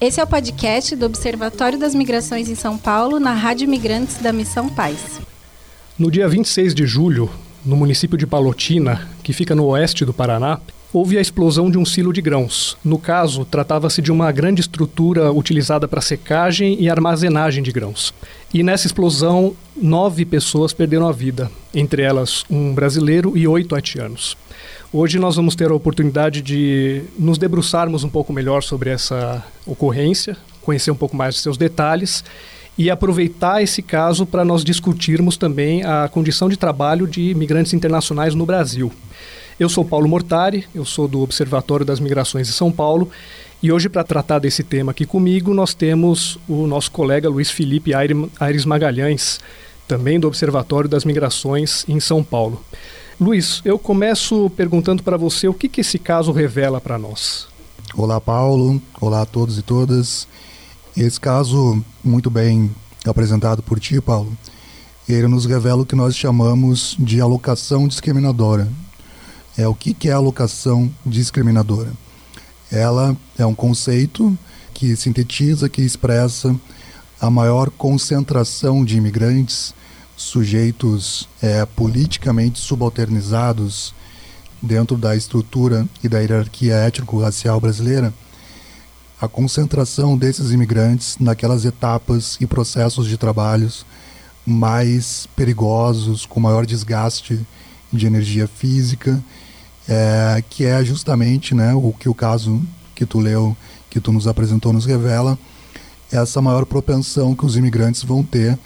Esse é o podcast do Observatório das Migrações em São Paulo, na Rádio Migrantes da Missão Paz. No dia 26 de julho, no município de Palotina, que fica no oeste do Paraná, houve a explosão de um silo de grãos. No caso, tratava-se de uma grande estrutura utilizada para secagem e armazenagem de grãos. E nessa explosão, nove pessoas perderam a vida, entre elas um brasileiro e oito haitianos. Hoje nós vamos ter a oportunidade de nos debruçarmos um pouco melhor sobre essa ocorrência, conhecer um pouco mais de seus detalhes e aproveitar esse caso para nós discutirmos também a condição de trabalho de imigrantes internacionais no Brasil. Eu sou Paulo Mortari, eu sou do Observatório das Migrações de São Paulo e hoje, para tratar desse tema aqui comigo, nós temos o nosso colega Luiz Felipe Aires Magalhães, também do Observatório das Migrações em São Paulo. Luiz, eu começo perguntando para você o que, que esse caso revela para nós. Olá, Paulo. Olá a todos e todas. Esse caso, muito bem apresentado por ti, Paulo, ele nos revela o que nós chamamos de alocação discriminadora é o que, que é alocação discriminadora. Ela é um conceito que sintetiza, que expressa a maior concentração de imigrantes, sujeitos é, politicamente subalternizados dentro da estrutura e da hierarquia étnico-racial brasileira, a concentração desses imigrantes naquelas etapas e processos de trabalhos mais perigosos, com maior desgaste de energia física é, que é justamente né, o que o caso que tu leu, que tu nos apresentou, nos revela, essa maior propensão que os imigrantes vão ter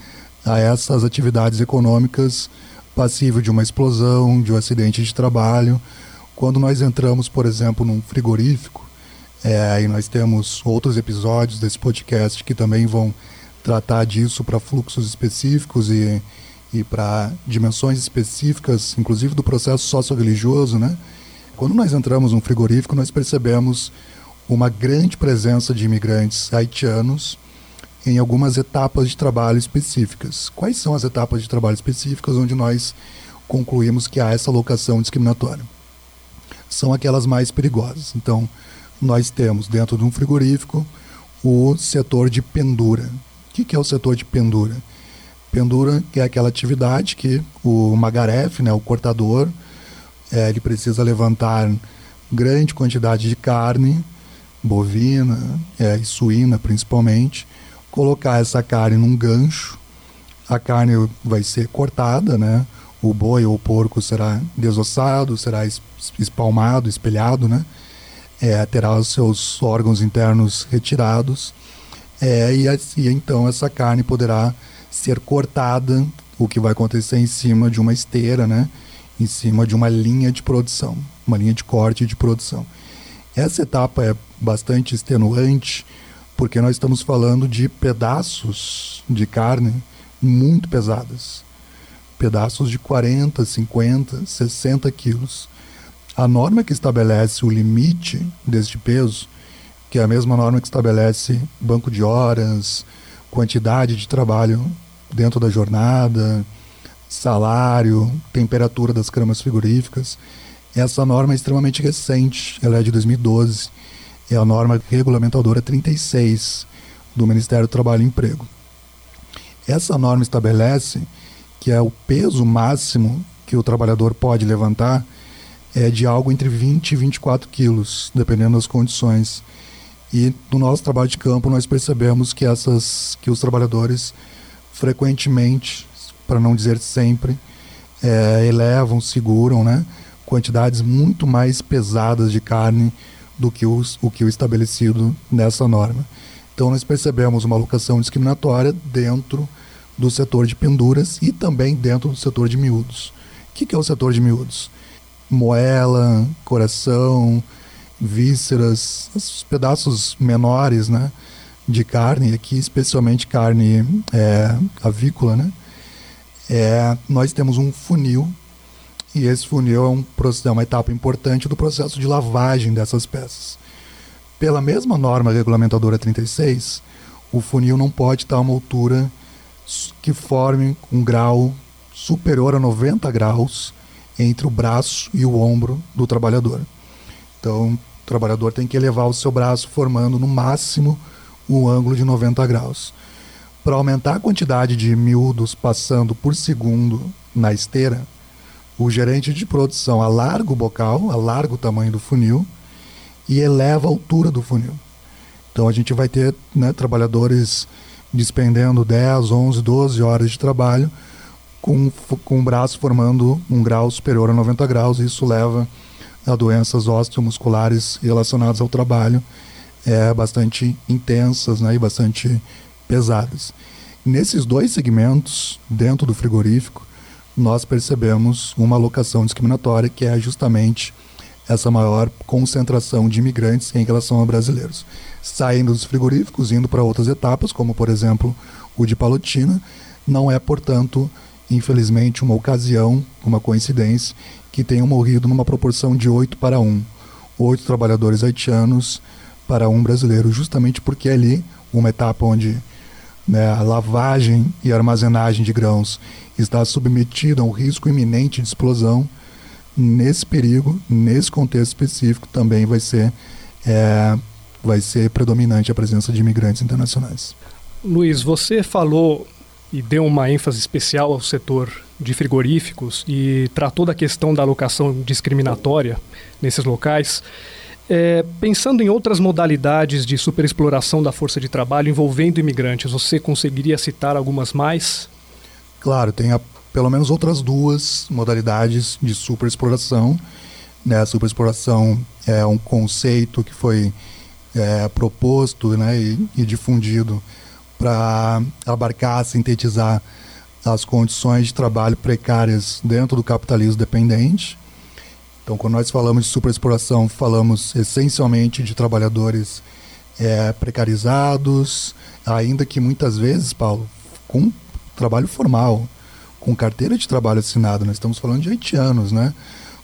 a essas atividades econômicas passível de uma explosão, de um acidente de trabalho. Quando nós entramos, por exemplo, num frigorífico, é, e nós temos outros episódios desse podcast que também vão tratar disso para fluxos específicos e, e para dimensões específicas, inclusive do processo socio-religioso, né? Quando nós entramos no frigorífico, nós percebemos uma grande presença de imigrantes haitianos em algumas etapas de trabalho específicas. Quais são as etapas de trabalho específicas onde nós concluímos que há essa locação discriminatória? São aquelas mais perigosas. Então, nós temos dentro de um frigorífico o setor de pendura. O que é o setor de pendura? Pendura é aquela atividade que o magarefe, né, o cortador, é, ele precisa levantar grande quantidade de carne, bovina é, e suína principalmente, colocar essa carne num gancho, a carne vai ser cortada, né? O boi ou o porco será desossado, será espalmado, espelhado, né? É, terá os seus órgãos internos retirados é, e, e então essa carne poderá ser cortada, o que vai acontecer em cima de uma esteira, né? em cima de uma linha de produção, uma linha de corte de produção. Essa etapa é bastante extenuante, porque nós estamos falando de pedaços de carne muito pesadas. Pedaços de 40, 50, 60 quilos. A norma que estabelece o limite deste peso, que é a mesma norma que estabelece banco de horas, quantidade de trabalho dentro da jornada, salário, temperatura das câmaras frigoríficas. Essa norma é extremamente recente, ela é de 2012. É a norma regulamentadora 36 do Ministério do Trabalho e Emprego. Essa norma estabelece que é o peso máximo que o trabalhador pode levantar é de algo entre 20 e 24 quilos, dependendo das condições. E no nosso trabalho de campo nós percebemos que essas que os trabalhadores frequentemente para não dizer sempre, é, elevam, seguram né, quantidades muito mais pesadas de carne do que os, o que o estabelecido nessa norma. Então nós percebemos uma alocação discriminatória dentro do setor de penduras e também dentro do setor de miúdos. O que, que é o setor de miúdos? Moela, coração, vísceras, os pedaços menores né, de carne, aqui especialmente carne é, avícola, né? é, nós temos um funil e esse funil é, um, é uma etapa importante do processo de lavagem dessas peças. Pela mesma norma regulamentadora 36, o funil não pode estar a uma altura que forme um grau superior a 90 graus entre o braço e o ombro do trabalhador. Então, o trabalhador tem que elevar o seu braço formando no máximo um ângulo de 90 graus. Para aumentar a quantidade de miúdos passando por segundo na esteira, o gerente de produção alarga o bocal, alarga o tamanho do funil e eleva a altura do funil. Então a gente vai ter né, trabalhadores despendendo 10, 11, 12 horas de trabalho com, com o braço formando um grau superior a 90 graus. E isso leva a doenças osteomusculares relacionadas ao trabalho é, bastante intensas né, e bastante pesadas. Nesses dois segmentos, dentro do frigorífico, nós percebemos uma alocação discriminatória que é justamente essa maior concentração de imigrantes em relação a brasileiros. Saindo dos frigoríficos, indo para outras etapas, como por exemplo o de Palotina, não é, portanto, infelizmente, uma ocasião, uma coincidência, que tenham morrido numa proporção de 8 para 1. Oito trabalhadores haitianos para um brasileiro, justamente porque é ali uma etapa onde né, a lavagem e armazenagem de grãos está submetida a um risco iminente de explosão, nesse perigo, nesse contexto específico, também vai ser, é, vai ser predominante a presença de imigrantes internacionais. Luiz, você falou e deu uma ênfase especial ao setor de frigoríficos e tratou da questão da alocação discriminatória nesses locais. É, pensando em outras modalidades de superexploração da força de trabalho envolvendo imigrantes, você conseguiria citar algumas mais? Claro, tem a, pelo menos outras duas modalidades de superexploração. Né? A superexploração é um conceito que foi é, proposto né, e, e difundido para abarcar, sintetizar as condições de trabalho precárias dentro do capitalismo dependente. Então, quando nós falamos de superexploração, falamos essencialmente de trabalhadores é, precarizados, ainda que muitas vezes, Paulo, com trabalho formal, com carteira de trabalho assinada. Nós estamos falando de haitianos, né?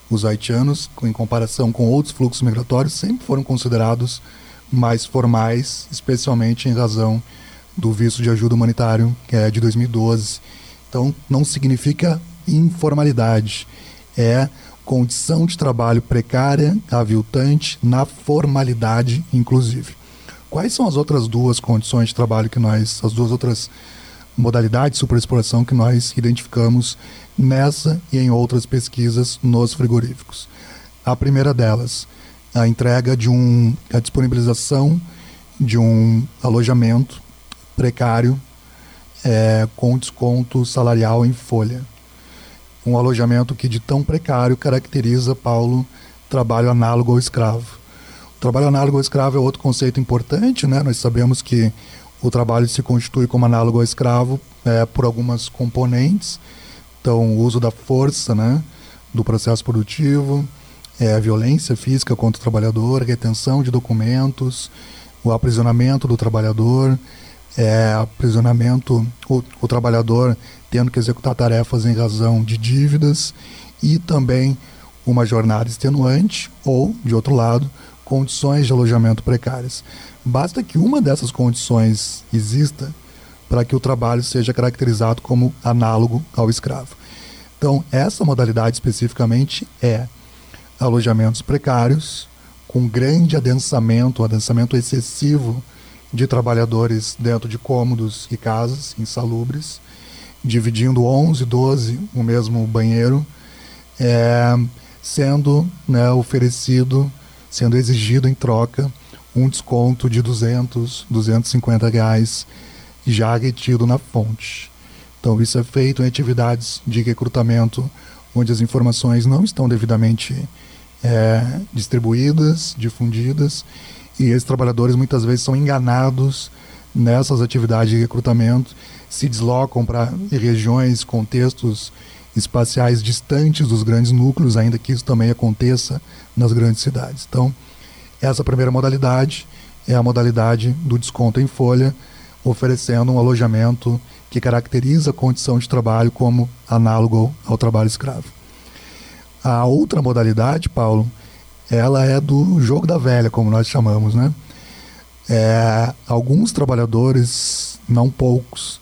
Os haitianos, em comparação com outros fluxos migratórios, sempre foram considerados mais formais, especialmente em razão do visto de ajuda humanitário, que é de 2012. Então, não significa informalidade, é condição de trabalho precária, aviltante, na formalidade, inclusive. Quais são as outras duas condições de trabalho que nós, as duas outras modalidades de superexploração que nós identificamos nessa e em outras pesquisas nos frigoríficos. A primeira delas, a entrega de um, a disponibilização de um alojamento precário é, com desconto salarial em folha. Um alojamento que de tão precário caracteriza, Paulo, trabalho análogo ao escravo. O trabalho análogo ao escravo é outro conceito importante, né? Nós sabemos que o trabalho se constitui como análogo ao escravo é, por algumas componentes. Então, o uso da força né, do processo produtivo, é, a violência física contra o trabalhador, retenção de documentos, o aprisionamento do trabalhador, é, aprisionamento, o, o trabalhador tendo que executar tarefas em razão de dívidas e também uma jornada extenuante ou, de outro lado, condições de alojamento precárias. Basta que uma dessas condições exista para que o trabalho seja caracterizado como análogo ao escravo. Então, essa modalidade especificamente é alojamentos precários, com grande adensamento, adensamento excessivo de trabalhadores dentro de cômodos e casas insalubres, dividindo 11, 12 o mesmo banheiro, é, sendo né, oferecido, sendo exigido em troca um desconto de 200, 250 reais já retido na fonte. Então, isso é feito em atividades de recrutamento onde as informações não estão devidamente é, distribuídas, difundidas, e esses trabalhadores muitas vezes são enganados nessas atividades de recrutamento, se deslocam para regiões, contextos espaciais distantes dos grandes núcleos, ainda que isso também aconteça nas grandes cidades. Então, essa primeira modalidade é a modalidade do desconto em folha, oferecendo um alojamento que caracteriza a condição de trabalho como análogo ao trabalho escravo. A outra modalidade, Paulo, ela é do jogo da velha, como nós chamamos, né? É, alguns trabalhadores, não poucos,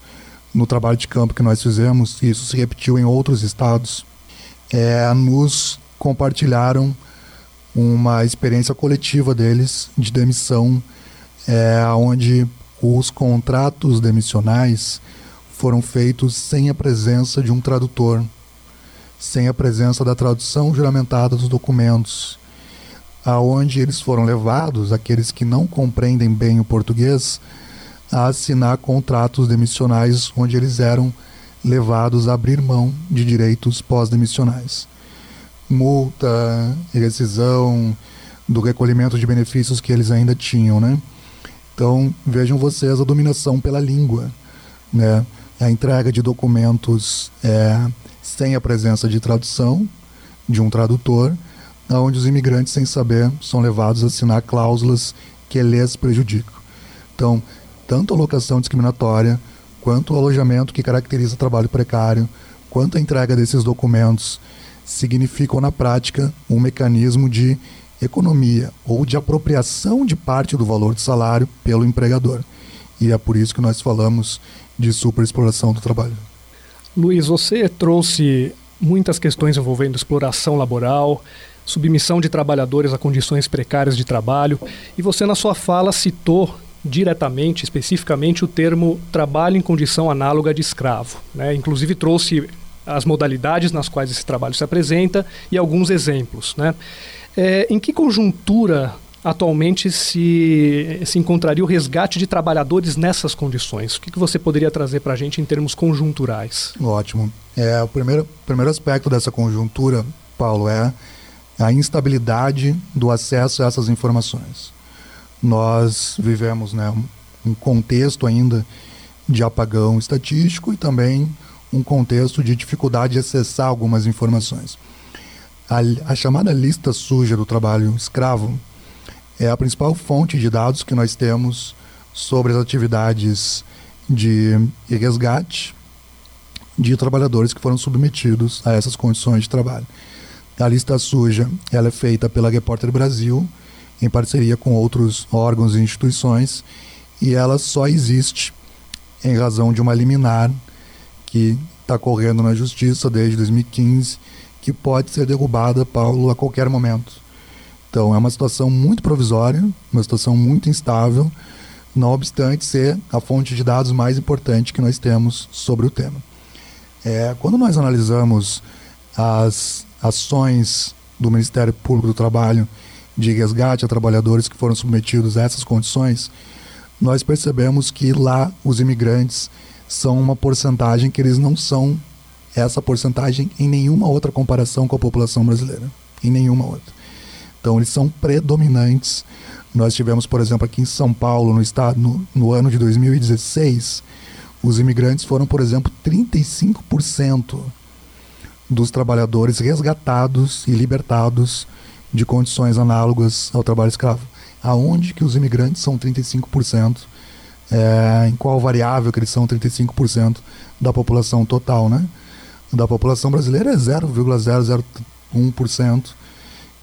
no trabalho de campo que nós fizemos, e isso se repetiu em outros estados, é, nos compartilharam uma experiência coletiva deles de demissão, é, onde os contratos demissionais foram feitos sem a presença de um tradutor, sem a presença da tradução juramentada dos documentos, aonde eles foram levados, aqueles que não compreendem bem o português, a assinar contratos demissionais onde eles eram levados a abrir mão de direitos pós-demissionais. Multa, rescisão, do recolhimento de benefícios que eles ainda tinham, né? Então, vejam vocês a dominação pela língua, né? A entrega de documentos é, sem a presença de tradução, de um tradutor, onde os imigrantes, sem saber, são levados a assinar cláusulas que lhes prejudicam. Então, tanto a locação discriminatória, quanto o alojamento que caracteriza trabalho precário, quanto a entrega desses documentos, significam na prática um mecanismo de economia ou de apropriação de parte do valor do salário pelo empregador. E é por isso que nós falamos de superexploração do trabalho. Luiz, você trouxe muitas questões envolvendo exploração laboral, submissão de trabalhadores a condições precárias de trabalho, e você na sua fala citou diretamente, especificamente o termo trabalho em condição análoga de escravo. Né? Inclusive trouxe as modalidades nas quais esse trabalho se apresenta e alguns exemplos. Né? É, em que conjuntura atualmente se, se encontraria o resgate de trabalhadores nessas condições? O que, que você poderia trazer para a gente em termos conjunturais? Ótimo. É, o primeiro, primeiro aspecto dessa conjuntura, Paulo, é a instabilidade do acesso a essas informações. Nós vivemos né, um contexto ainda de apagão estatístico e também um contexto de dificuldade de acessar algumas informações. A, a chamada lista suja do trabalho escravo é a principal fonte de dados que nós temos sobre as atividades de resgate de trabalhadores que foram submetidos a essas condições de trabalho. A lista suja ela é feita pela Repórter Brasil em parceria com outros órgãos e instituições e ela só existe em razão de uma liminar que está correndo na justiça desde 2015 que pode ser derrubada, Paulo, a qualquer momento. Então é uma situação muito provisória, uma situação muito instável, não obstante ser a fonte de dados mais importante que nós temos sobre o tema. É, quando nós analisamos as ações do Ministério Público do Trabalho de resgate a trabalhadores que foram submetidos a essas condições, nós percebemos que lá os imigrantes são uma porcentagem que eles não são essa porcentagem em nenhuma outra comparação com a população brasileira. Em nenhuma outra. Então, eles são predominantes. Nós tivemos, por exemplo, aqui em São Paulo, no estado, no, no ano de 2016, os imigrantes foram, por exemplo, 35% dos trabalhadores resgatados e libertados de condições análogas ao trabalho escravo. Aonde que os imigrantes são 35%? É, em qual variável que eles são 35% da população total, né? da população brasileira é 0,001%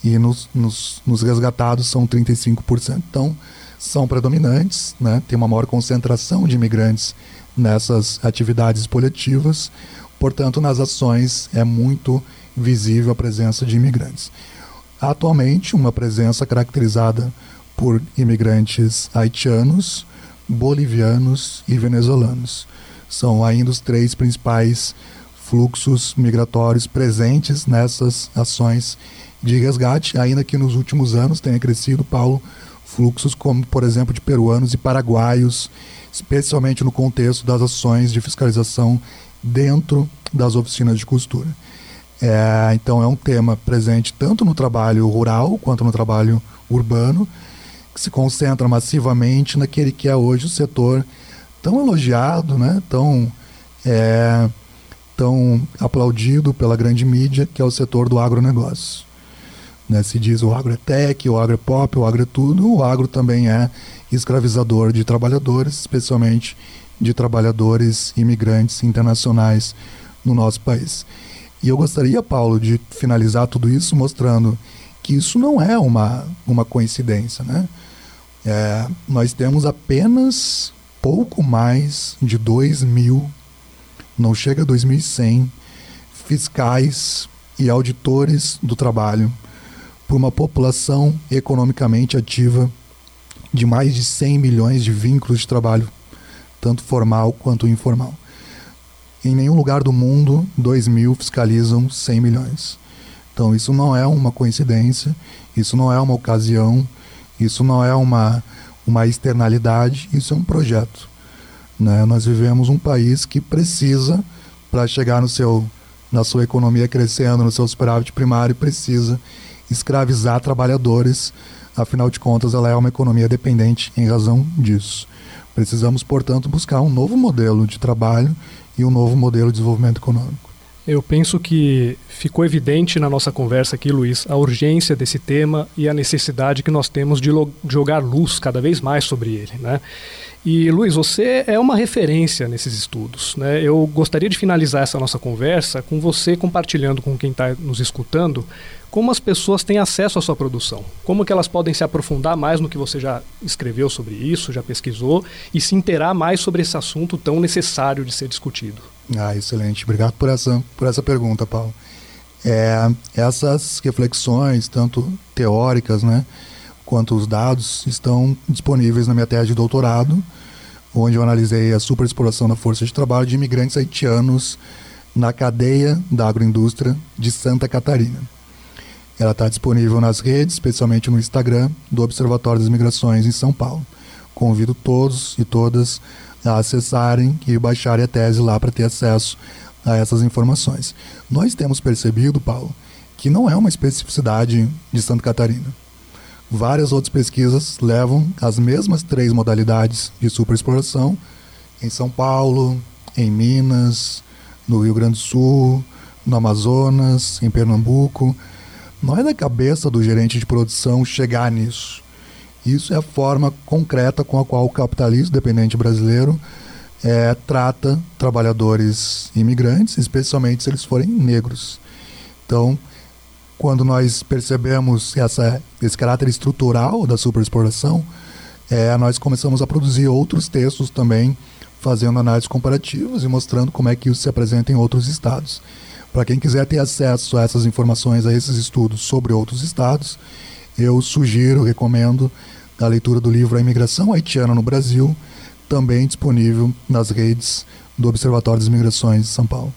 e nos, nos, nos, resgatados são 35%. Então, são predominantes, né? tem uma maior concentração de imigrantes nessas atividades politivas, portanto, nas ações é muito visível a presença de imigrantes. Atualmente, uma presença caracterizada por imigrantes haitianos, bolivianos e venezuelanos. São ainda os três principais fluxos migratórios presentes nessas ações de resgate, ainda que nos últimos anos tenha crescido, Paulo, fluxos como, por exemplo, de peruanos e paraguaios, especialmente no contexto das ações de fiscalização dentro das oficinas de costura. É, então é um tema presente tanto no trabalho rural quanto no trabalho urbano, que se concentra massivamente naquele que é hoje o setor tão elogiado, né, tão é, tão aplaudido pela grande mídia, que é o setor do agronegócio. Né, se diz o agro é tech, o agro é pop, o agro é tudo, o agro também é escravizador de trabalhadores, especialmente de trabalhadores imigrantes internacionais no nosso país. E eu gostaria, Paulo, de finalizar tudo isso mostrando que isso não é uma, uma coincidência. Né? É, nós temos apenas pouco mais de 2 mil não chega a 2100 fiscais e auditores do trabalho por uma população economicamente ativa de mais de 100 milhões de vínculos de trabalho, tanto formal quanto informal. Em nenhum lugar do mundo, 2 mil fiscalizam 100 milhões. Então, isso não é uma coincidência, isso não é uma ocasião, isso não é uma, uma externalidade, isso é um projeto. Né? Nós vivemos um país que precisa, para chegar no seu, na sua economia crescendo, no seu superávit primário, precisa escravizar trabalhadores. Afinal de contas, ela é uma economia dependente em razão disso. Precisamos, portanto, buscar um novo modelo de trabalho e um novo modelo de desenvolvimento econômico. Eu penso que ficou evidente na nossa conversa aqui, Luiz, a urgência desse tema e a necessidade que nós temos de jogar luz cada vez mais sobre ele. Né? E, Luiz, você é uma referência nesses estudos. Né? Eu gostaria de finalizar essa nossa conversa com você compartilhando com quem está nos escutando como as pessoas têm acesso à sua produção, como que elas podem se aprofundar mais no que você já escreveu sobre isso, já pesquisou, e se inteirar mais sobre esse assunto tão necessário de ser discutido. Ah, excelente. Obrigado por essa, por essa pergunta, Paulo. É, essas reflexões, tanto teóricas, né, quanto os dados, estão disponíveis na minha tese de doutorado, onde eu analisei a superexploração da força de trabalho de imigrantes haitianos na cadeia da agroindústria de Santa Catarina. Ela está disponível nas redes, especialmente no Instagram do Observatório das Migrações em São Paulo. Convido todos e todas acessarem e baixarem a tese lá para ter acesso a essas informações. Nós temos percebido, Paulo, que não é uma especificidade de Santa Catarina. Várias outras pesquisas levam as mesmas três modalidades de superexploração em São Paulo, em Minas, no Rio Grande do Sul, no Amazonas, em Pernambuco. Não é da cabeça do gerente de produção chegar nisso. Isso é a forma concreta com a qual o capitalismo dependente brasileiro é, trata trabalhadores imigrantes, especialmente se eles forem negros. Então, quando nós percebemos essa, esse caráter estrutural da superexploração, é, nós começamos a produzir outros textos também, fazendo análises comparativas e mostrando como é que isso se apresenta em outros estados. Para quem quiser ter acesso a essas informações, a esses estudos sobre outros estados, eu sugiro, recomendo a leitura do livro A Imigração Haitiana no Brasil, também disponível nas redes do Observatório das Migrações de São Paulo.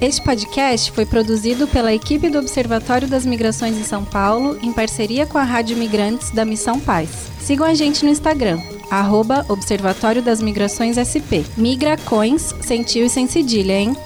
Este podcast foi produzido pela equipe do Observatório das Migrações em São Paulo, em parceria com a Rádio Migrantes da Missão Paz. Sigam a gente no Instagram, arroba Observatório das Migrações SP. Migra Coins, sem tio e sem cedilha, hein?